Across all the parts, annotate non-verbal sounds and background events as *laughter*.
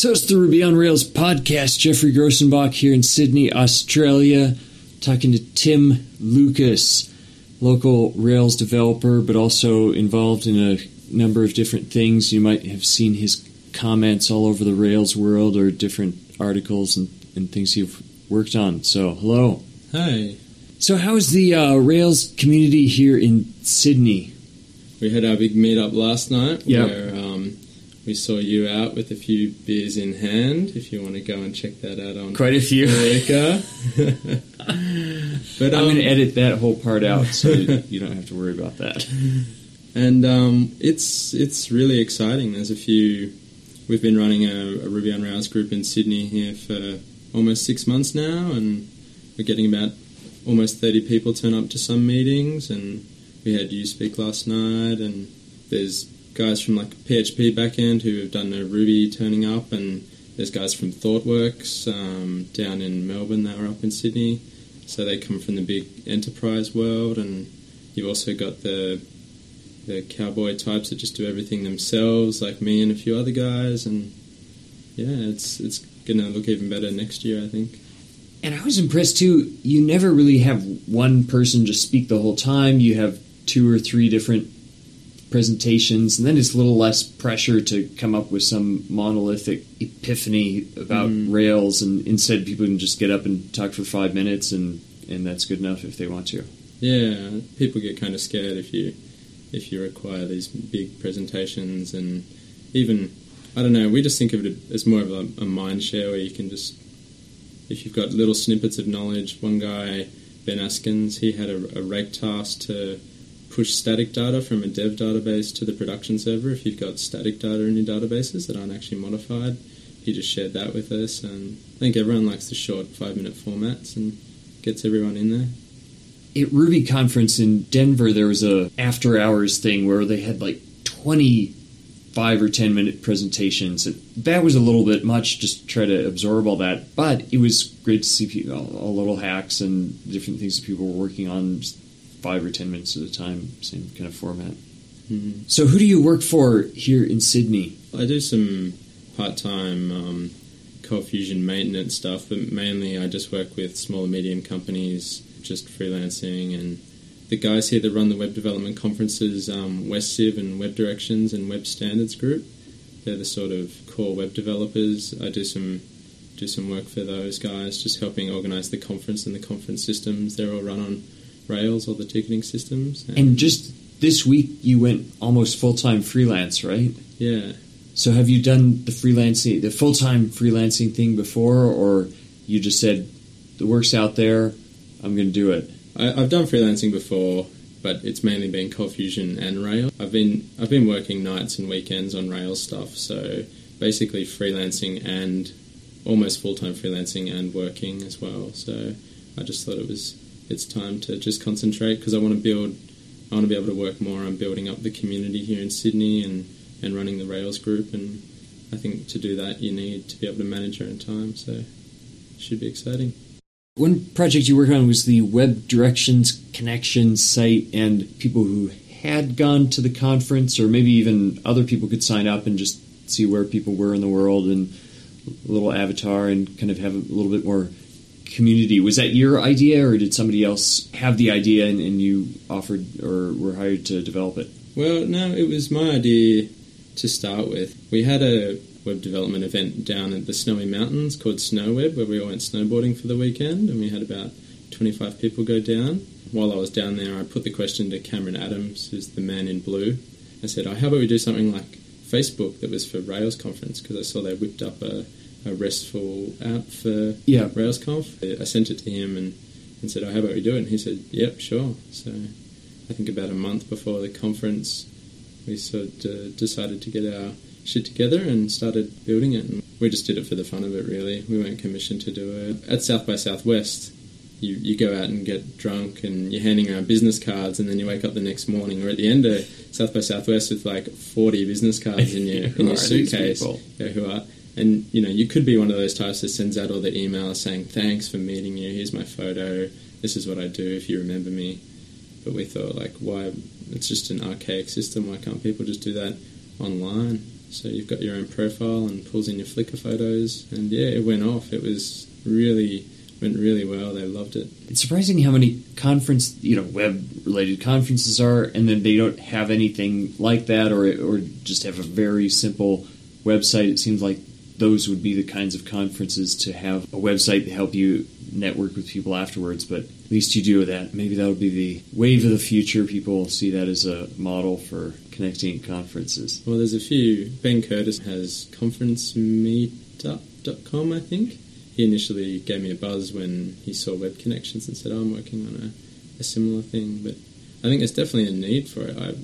So it's the Ruby on Rails podcast. Geoffrey Grosenbach here in Sydney, Australia, talking to Tim Lucas, local Rails developer, but also involved in a number of different things. You might have seen his comments all over the Rails world or different articles and, and things you've worked on. So, hello. Hi. So, how is the uh, Rails community here in Sydney? We had our big meetup last night Yep. We saw you out with a few beers in hand. If you want to go and check that out on Quite a few. *laughs* But I'm um, going to edit that whole part out so you don't have to worry about that. and um, it's it's really exciting. There's a few. We've been running a, a Ruby on Rails group in Sydney here for almost six months now, and we're getting about almost 30 people turn up to some meetings. And we had you speak last night, and there's guys from like PHP backend who have done a Ruby turning up, and there's guys from ThoughtWorks um, down in Melbourne that are up in Sydney. So they come from the big enterprise world, and you've also got the the cowboy types that just do everything themselves, like me and a few other guys, and yeah, it's it's gonna look even better next year, I think. And I was impressed too. You never really have one person just speak the whole time. You have two or three different presentations, and then it's a little less pressure to come up with some monolithic epiphany about Mm. Rails. And instead, people can just get up and talk for five minutes, and and that's good enough if they want to. Yeah, people get kind of scared if you if you require these big presentations, and even I don't know. We just think of it as more of a, a mind share where you can just if you've got little snippets of knowledge. One guy, Ben Askins, he had a, a rake task to push static data from a dev database to the production server. If you've got static data in your databases that aren't actually modified, he just shared that with us, and I think everyone likes the short five minute formats and gets everyone in there. At Ruby conference in Denver, there was a after hours thing where they had like twenty five or ten minute presentations. That was a little bit much just to try to absorb all that, but it was great to see people, all, little hacks and different things that people were working on, five or ten minutes at a time, same kind of format. Mhm. So, who do you work for here in Sydney? I do some part-time um, Cold Fusion maintenance stuff, but mainly I just work with small and medium companies, just freelancing. And the guys here that run the web development conferences, um, WestCiv and Web Directions and Web Standards Group, they're the sort of core web developers. I do some do some work for those guys, just helping organise the conference and the conference systems. They're all run on Rails, or the ticketing systems. And just this week, you went almost full time freelance, right? yeah, So have you done the freelancing, the full time freelancing thing before, or you just said the work's out there, I'm going to do it? I, I've done freelancing before, but it's mainly been Cold Fusion and Rails. I've been I've been working nights and weekends on Rails stuff, so basically freelancing and almost full time freelancing and working as well. So I just thought it was it's time to just concentrate because I want to build. I want to be able to work more on building up the community here in Sydney and, and running the Rails group. And I think to do that, you need to be able to manage your own time. So it should be exciting. One project you worked on was the Web Directions Connection site, and people who had gone to the conference, or maybe even other people could sign up and just see where people were in the world and a little avatar and kind of have a little bit more community. Was that your idea, or did somebody else have the idea and, and you offered or were hired to develop it? Well, no, it was my idea to start with. We had a web development event down at the Snowy Mountains called SnowWeb, where we all went snowboarding for the weekend, and we had about 25 people go down. While I was down there, I put the question to Cameron Adams, who's the man in blue. I said, oh, how about we do something like Facebook that was for Rails conference? Because I saw they whipped up a, a RESTful app for Yeah. RailsConf. I sent it to him and, and said, oh, how about we do it? And he said, yep, sure. So I think about a month before the conference, we sort of uh, decided to get our shit together and started building it. And we just did it for the fun of it, really. We weren't commissioned to do it. At South by Southwest, you, you go out and get drunk and you're handing around business cards, and then you wake up the next morning or at the end of South by Southwest with like 40 business cards in your, in your *laughs* suitcase. Yeah, who are. And you know, you could be one of those types that sends out all the emails saying, "Thanks for meeting you. Here's my photo. This is what I do. If you remember me." But we thought, like, why? It's just an archaic system. Why can't people just do that online? So you've got your own profile and pulls in your Flickr photos, and yeah, it went off. It was really went really well. They loved it. It's surprising how many conference, you know, web related conferences are, and then they don't have anything like that, or or just have a very simple website. It seems like those would be the kinds of conferences to have a website to help you network with people afterwards. But at least you do that. Maybe that would be the wave of the future. People see that as a model for connecting conferences. Well, there's a few. Ben Curtis has conferencemeetup.com, I think. He initially gave me a buzz when he saw Web Connections and said, oh, I'm working on a, a similar thing. But I think there's definitely a need for it. I,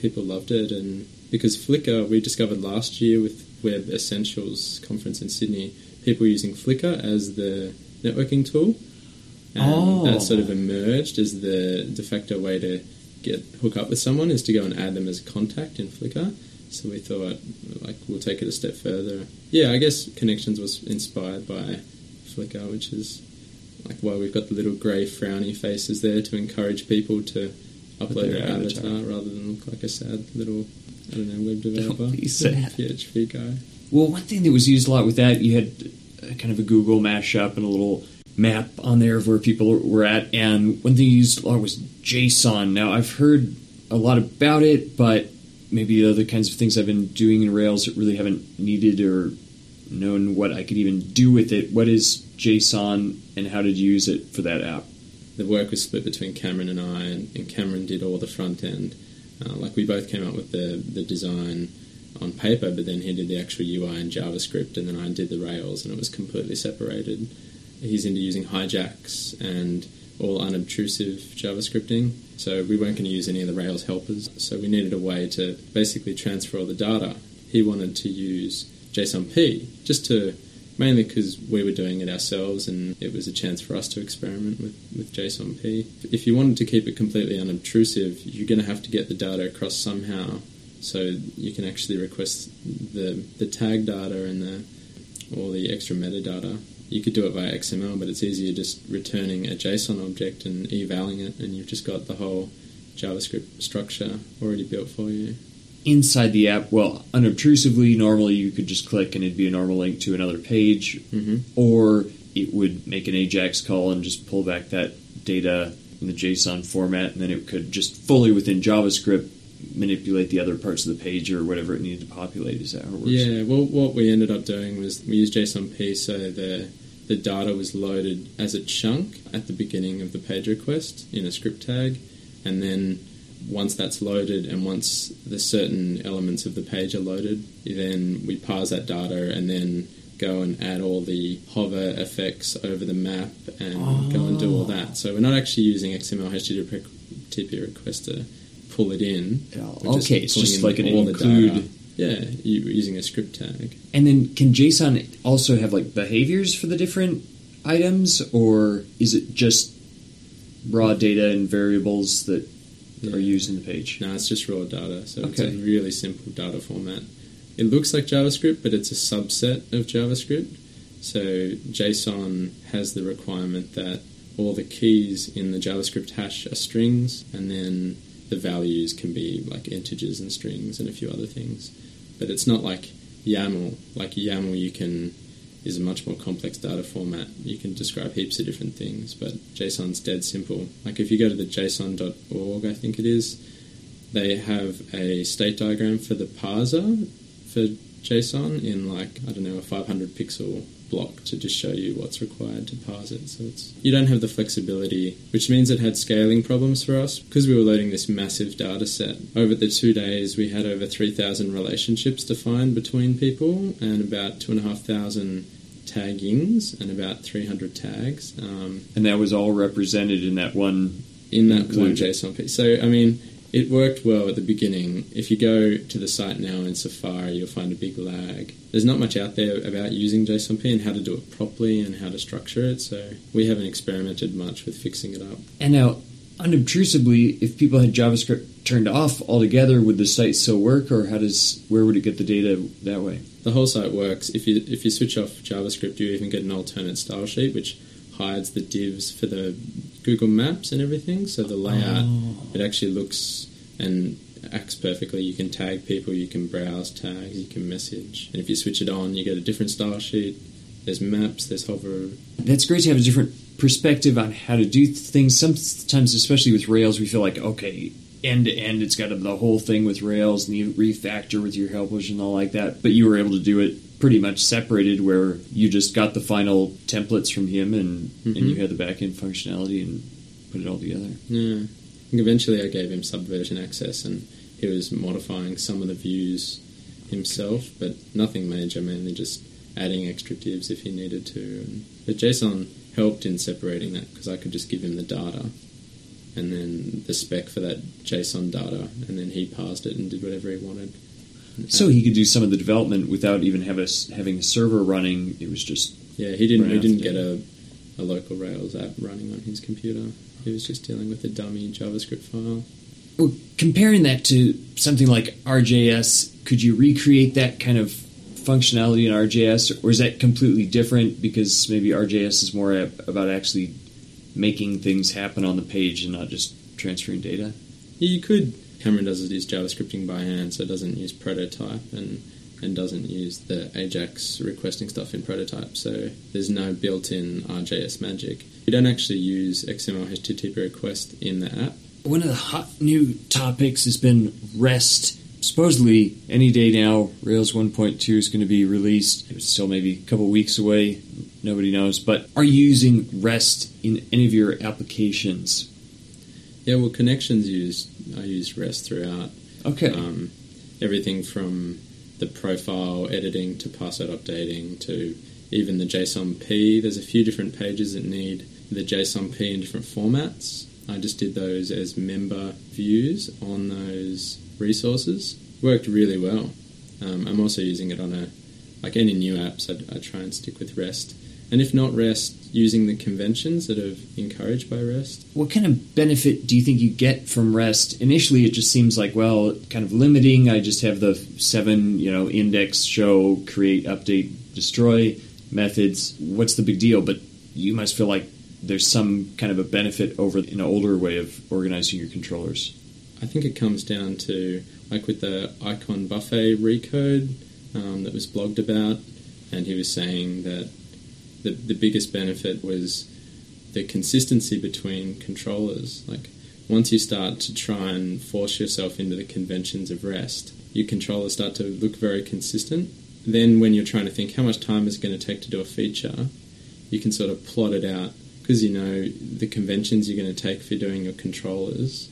people loved it. And because Flickr, we discovered last year with Web Essentials conference in Sydney, people using Flickr as the networking tool. And Oh. that sort of emerged as the de facto way to get hook up with someone is to go and add them as a contact in Flickr. So we thought, like, we'll take it a step further. Yeah, I guess Connections was inspired by Flickr, which is like why we've got the little grey frowny faces there to encourage people to upload their their avatar. avatar. rather than look like a sad little, I don't know, web developer. be *laughs* sad. PHP guy. Well, one thing that was used a lot with that, you had uh, kind of a Google mashup and a little map on there of where people were at. And one thing you used a lot was JSON. Now, I've heard a lot about it, but maybe the other kinds of things I've been doing in Rails that really haven't needed or known what I could even do with it. What is JSON and how did you use it for that app? The work was split between Cameron and I, and, and Cameron did all the front end. Uh, like we both came up with the, the design on paper, but then he did the actual UI in JavaScript, and then I did the Rails, and it was completely separated. He's into using Hijax and all unobtrusive JavaScripting, so we weren't going to use any of the Rails helpers. So we needed a way to basically transfer all the data. He wanted to use JSONP just to mainly because we were doing it ourselves and it was a chance for us to experiment with, with JSONP. If you wanted to keep it completely unobtrusive, you're going to have to get the data across somehow so you can actually request the, the tag data and the all the extra metadata. You could do it via XML, but it's easier just returning a JSON object and evaling it, and you've just got the whole JavaScript structure already built for you. Inside the app, well, unobtrusively, normally you could just click and it'd be a normal link to another page, hmm or it would make an AJAX call and just pull back that data in the JSON format, and then it could just fully within JavaScript manipulate the other parts of the page or whatever it needed to populate. Is that how it works? Yeah, well, what we ended up doing was we used JSONP so the the data was loaded as a chunk at the beginning of the page request in a script tag, and then once that's loaded and once the certain elements of the page are loaded, then we parse that data and then go and add all the hover effects over the map and go and do all ah. that. So we're not actually using XML HTTP request to pull it in. We're okay, it's just like an include. Yeah, using a script tag. And then can JSON also have like behaviors for the different items, or is it just raw data and variables that Yeah. are used in the page? No, it's just raw data, so it's a really simple data format. It looks like JavaScript, but it's a subset of JavaScript. So JSON has the requirement that all the keys in the JavaScript hash are strings, and then the values can be like integers and strings and a few other things. But it's not like YAML. Like YAML, you can is a much more complex data format. You can describe heaps of different things, but JSON's dead simple. Like if you go to the JSON.org, I think it is, they have a state diagram for the parser for JSON in like I don't know a 500 pixel block to just show you what's required to parse it. So it's you don't have the flexibility, which means it had scaling problems for us because we were loading this massive data set. Over the two days, we had over 3,000 relationships defined between people and about two and a half thousand taggings and about 300 tags. Um, And that was all represented in that one. in that one JSON piece. So, I mean, it worked well at the beginning. If you go to the site now in Safari, you'll find a big lag. There's not much out there about using JSONP and how to do it properly and how to structure it, so we haven't experimented much with fixing it up. And now, unobtrusively, if people had JavaScript turned off altogether, would the site still work, or how does where would it get the data that way? The whole site works. If you if you switch off JavaScript, you even get an alternate style sheet which hides the divs for the Google Maps and everything. So the layout Oh. it actually looks and acts perfectly. You can tag people, you can browse tags, you can message, and if you switch it on, you get a different style sheet. There's maps, there's hover. That's great to have a different perspective on how to do things. Sometimes, especially with Rails, we feel like okay, end to end, it's got the whole thing with Rails and you refactor with your helpers and all like that. But you were able to do it pretty much separated, where you just got the final templates from him and mm-hmm. and you had the back end functionality and put it all together. Yeah. Eventually, I gave him subversion access, and he was modifying some of the views himself, but nothing major. Mainly just adding extra divs if he needed to. And, but JSON helped in separating that because I could just give him the data and then the spec for that JSON data, and then he parsed it and did whatever he wanted. So he could do some of the development without even have a, having a server running. It was just yeah. He didn't. He didn't get a, a local Rails app running on his computer. He was just dealing with a dummy JavaScript file. Well, comparing that to something like RJS, could you recreate that kind of functionality in RJS, or is that completely different because maybe RJS is more about actually making things happen on the page and not just transferring data? Yeah, you could. Cameron does use JavaScripting by hand, so it doesn't use prototype and and doesn't use the Ajax requesting stuff in prototype. So there's no built-in RJS magic. You don't actually use XML HTTP request in the app. One of the hot new topics has been REST supposedly any day now, Rails 1.2 is going to be released. It's still maybe a couple weeks away. Nobody knows. But are you using REST in any of your applications? Yeah, well, connections use I use REST throughout. Okay. Um, everything from the profile editing to password updating to even the JSONP. There's a few different pages that need the JSONP in different formats. I just did those as member views on those resources. Worked really well. Um, I'm also using it on a like any new apps. I, I try and stick with REST, and if not REST, using the conventions that are encouraged by REST. What kind of benefit do you think you get from REST? Initially, it just seems like well, kind of limiting. I just have the seven, you know, index, show, create, update, destroy methods. What's the big deal? But you must feel like there's some kind of a benefit over an older way of organizing your controllers. I think it comes down to like with the IconBuffet recode um, that was blogged about, and he was saying that the the biggest benefit was the consistency between controllers. Like once you start to try and force yourself into the conventions of REST, your controllers start to look very consistent. Then when you're trying to think how much time is it going to take to do a feature, you can sort of plot it out because you know the conventions you're going to take for doing your controllers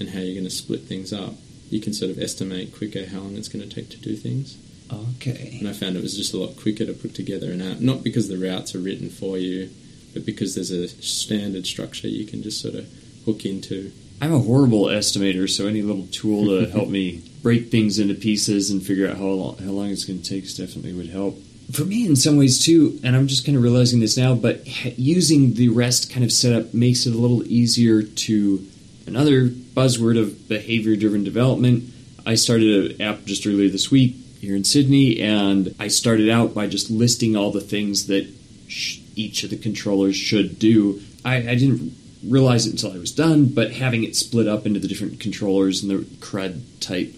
and how you're going to split things up, you can sort of estimate quicker how long it's going to take to do things. Okay. And I found it was just a lot quicker to put together an app, not because the routes are written for you, but because there's a standard structure you can just sort of hook into. I'm a horrible estimator, so any little tool to *laughs* help me break things into pieces and figure out how long, how long it's going to take definitely would help. For me, in some ways too, and I'm just kind of realizing this now, but using the REST kind of setup makes it a little easier to Another buzzword of behavior driven development. I started an app just earlier this week here in Sydney, and I started out by just listing all the things that sh- each of the controllers should do. I, I, didn't realize it until I was done, but having it split up into the different controllers and the CRUD type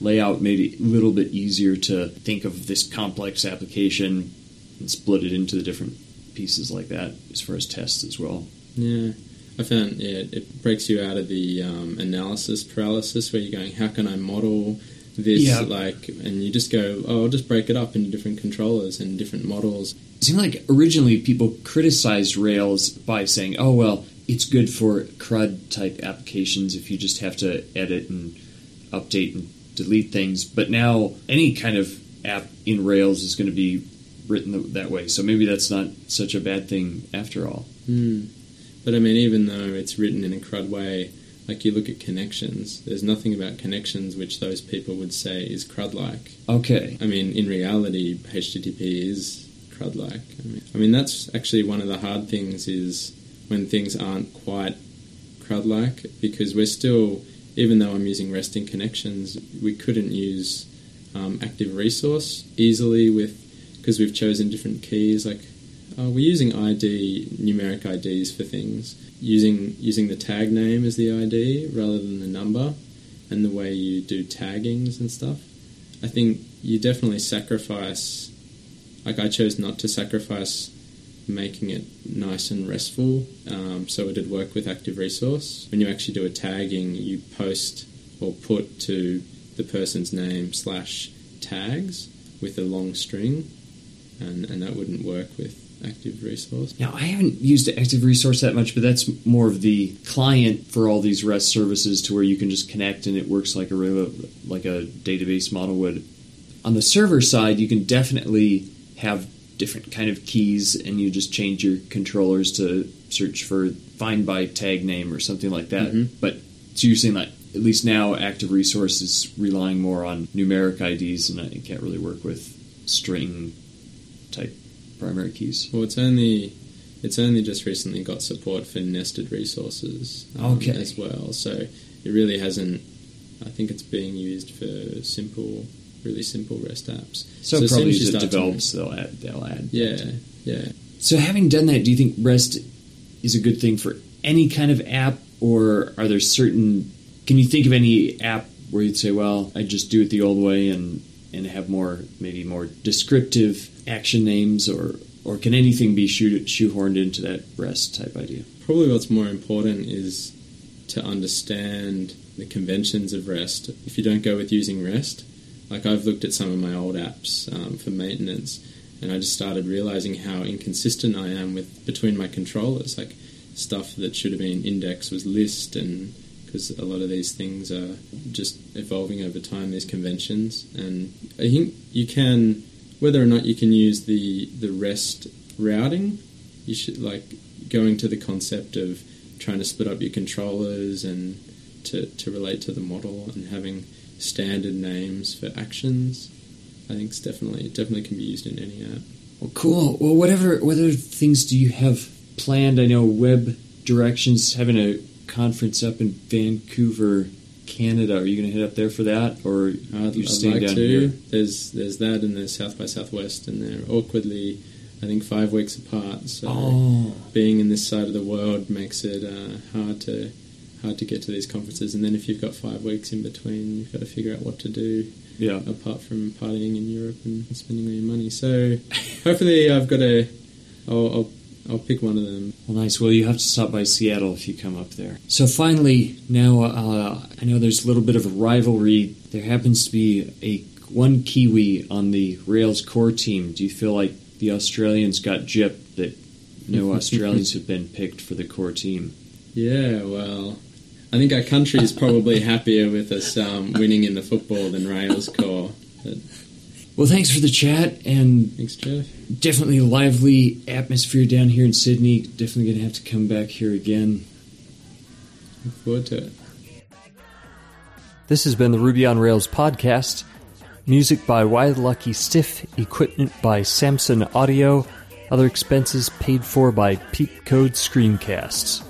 layout made it a little bit easier to think of this complex application and split it into the different pieces like that as far as tests as well. Yeah. I found yeah, it breaks you out of the um, analysis paralysis where you're going, how can I model this? Yeah. Like, and you just go, oh, I'll just break it up into different controllers and different models. It seemed like originally people criticized Rails by saying, oh, well, it's good for CRUD type applications if you just have to edit and update and delete things. But now any kind of app in Rails is going to be written that way. So maybe that's not such a bad thing after all. Mm. But I mean, even though it's written in a CRUD way, like you look at connections, there's nothing about connections which those people would say is CRUD-like. Okay. I mean, in reality, HTTP is CRUD-like. I mean, I mean, that's actually one of the hard things is when things aren't quite CRUD-like because we're still, even though I'm using resting connections, we couldn't use um, active resource easily with because we've chosen different keys. Like uh, we're using ID, numeric IDs for things, using using the tag name as the ID rather than the number. and the way you do taggings and stuff. I think you definitely sacrifice. Like I chose not to sacrifice making it nice and restful, um, so it'd work with Active Resource. When you actually do a tagging, you post or put to the person's name slash tags with a long string, and, and that wouldn't work with Active Resource. Now, I haven't used Active Resource that much, but that's more of the client for all these REST services to where you can just connect and it works like a like a database model would. On the server side, you can definitely have different kind of keys and you just change your controllers to search for find by tag name or something like that. Mhm. But so you're saying that at least now Active Resource is relying more on numeric IDs and it can't really work with string type primary keys. Well, it's only it's only just recently got support for nested resources um, Okay. as well. So it really hasn't. I think it's being used for simple, really simple REST apps. So, soon probably as as it to- develops, they'll add. They'll add. Yeah, yeah. So having done that, do you think REST is a good thing for any kind of app, or are there certain? Can you think of any app where you'd say, "Well, I just do it the old way," and and have more maybe more descriptive action names, or or can anything be shoe, shoehorned into that REST type idea? Probably what's more important is to understand the conventions of REST. If you don't go with using REST, like I've looked at some of my old apps um, for maintenance, and I just started realizing how inconsistent I am with between my controllers. Like stuff that should have been index was list, and because a lot of these things are just evolving over time, these conventions, and I think you can, whether or not you can use the the REST routing, you should like going to the concept of trying to split up your controllers and to, to relate to the model and having standard names for actions. I think it's definitely definitely can be used in any app. Well, cool. Well, whatever. What other things do you have planned? I know Web Directions having a conference up in Vancouver, Canada. Are you going to head up there for that, or I'd, you I'd staying like down to. here? There's there's that and there's South by Southwest and they're awkwardly, I think five weeks apart. So Oh, being in this side of the world makes it uh, hard to hard to get to these conferences. And then if you've got five weeks in between, you've got to figure out what to do. yeah. apart from partying in Europe and spending all your money. So *laughs* hopefully I've got a, I'll, I'll, I'll pick one of them. Well, nice. Well, you have to stop by Seattle if you come up there. So finally, now uh, I know there's a little bit of a rivalry. There happens to be a one Kiwi on the Rails core team. Do you feel like the Australians got gypped that no *laughs* Australians have been picked for the core team? Yeah, well, I think our country is probably happier with us um, winning in the football than Rails core. But Well, thanks for the chat and thanks, Jeff. definitely a lively atmosphere down here in Sydney. Definitely going to have to come back here again. Look forward to it. This has been the Ruby on Rails podcast. Music by Why the Lucky Stiff, equipment by Samson Audio, other expenses paid for by PeepCode Screencasts.